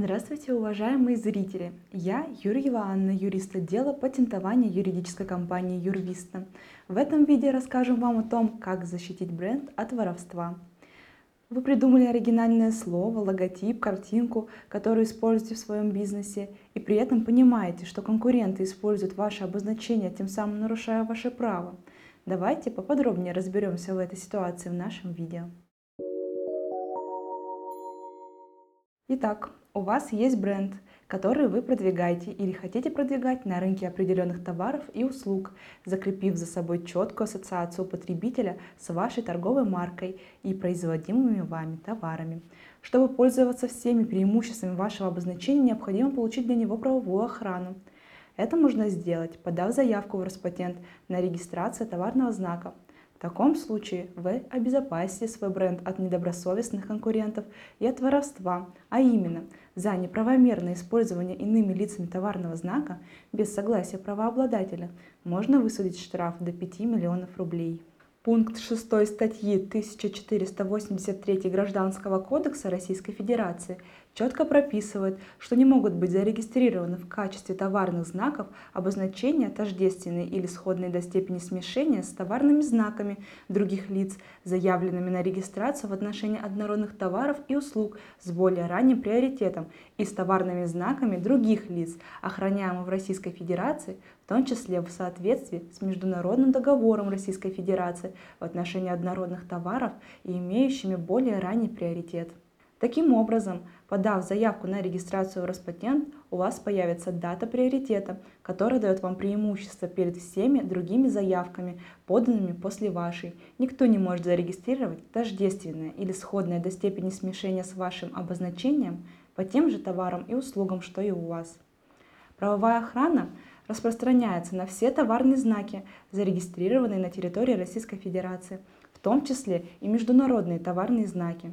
Здравствуйте, уважаемые зрители! Я Юрьева Анна, юрист отдела патентования юридической компании Юрвиста. В этом видео расскажем вам о том, как защитить бренд от воровства. Вы придумали оригинальное слово, логотип, картинку, которую используете в своем бизнесе, и при этом понимаете, что конкуренты используют ваше обозначение, тем самым нарушая ваше право. Давайте поподробнее разберемся в этой ситуации в нашем видео. Итак, у вас есть бренд, который вы продвигаете или хотите продвигать на рынке определенных товаров и услуг, закрепив за собой четкую ассоциацию потребителя с вашей торговой маркой и производимыми вами товарами. Чтобы пользоваться всеми преимуществами вашего обозначения, необходимо получить для него правовую охрану. Это можно сделать, подав заявку в Роспатент на регистрацию товарного знака в таком случае вы обезопасите свой бренд от недобросовестных конкурентов и от воровства, а именно за неправомерное использование иными лицами товарного знака без согласия правообладателя можно высудить штраф до 5 миллионов рублей. Пункт 6 статьи 1483 Гражданского кодекса Российской Федерации четко прописывает, что не могут быть зарегистрированы в качестве товарных знаков обозначения тождественные или сходные до степени смешения с товарными знаками других лиц, заявленными на регистрацию в отношении однородных товаров и услуг с более ранним приоритетом и с товарными знаками других лиц, охраняемых в Российской Федерации, в том числе в соответствии с Международным договором Российской Федерации в отношении однородных товаров и имеющими более ранний приоритет. Таким образом, подав заявку на регистрацию в Роспатент, у вас появится дата приоритета, которая дает вам преимущество перед всеми другими заявками, поданными после вашей. Никто не может зарегистрировать тождественное или сходное до степени смешения с вашим обозначением по тем же товарам и услугам, что и у вас. Правовая охрана распространяется на все товарные знаки, зарегистрированные на территории Российской Федерации, в том числе и международные товарные знаки.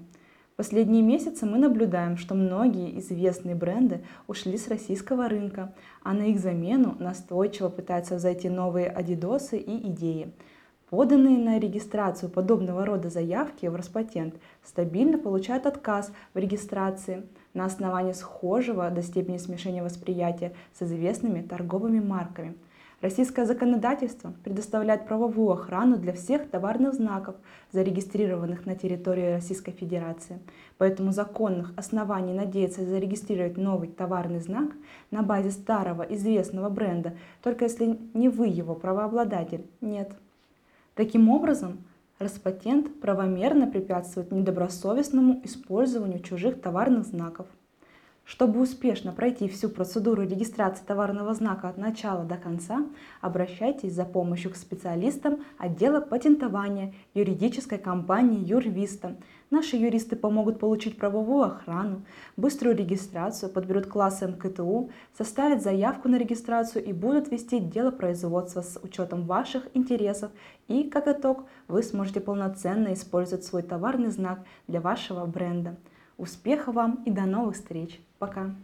Последние месяцы мы наблюдаем, что многие известные бренды ушли с российского рынка, а на их замену настойчиво пытаются зайти новые адидосы и идеи. Поданные на регистрацию подобного рода заявки в Роспатент стабильно получают отказ в регистрации на основании схожего до степени смешения восприятия с известными торговыми марками. Российское законодательство предоставляет правовую охрану для всех товарных знаков, зарегистрированных на территории Российской Федерации. Поэтому законных оснований надеяться зарегистрировать новый товарный знак на базе старого известного бренда, только если не вы его правообладатель, нет. Таким образом, Роспатент правомерно препятствует недобросовестному использованию чужих товарных знаков. Чтобы успешно пройти всю процедуру регистрации товарного знака от начала до конца, обращайтесь за помощью к специалистам отдела патентования юридической компании Юрвиста. Наши юристы помогут получить правовую охрану, быструю регистрацию, подберут классы МКТУ, составят заявку на регистрацию и будут вести дело производства с учетом ваших интересов. И, как итог, вы сможете полноценно использовать свой товарный знак для вашего бренда. Успехов вам и до новых встреч. Пока!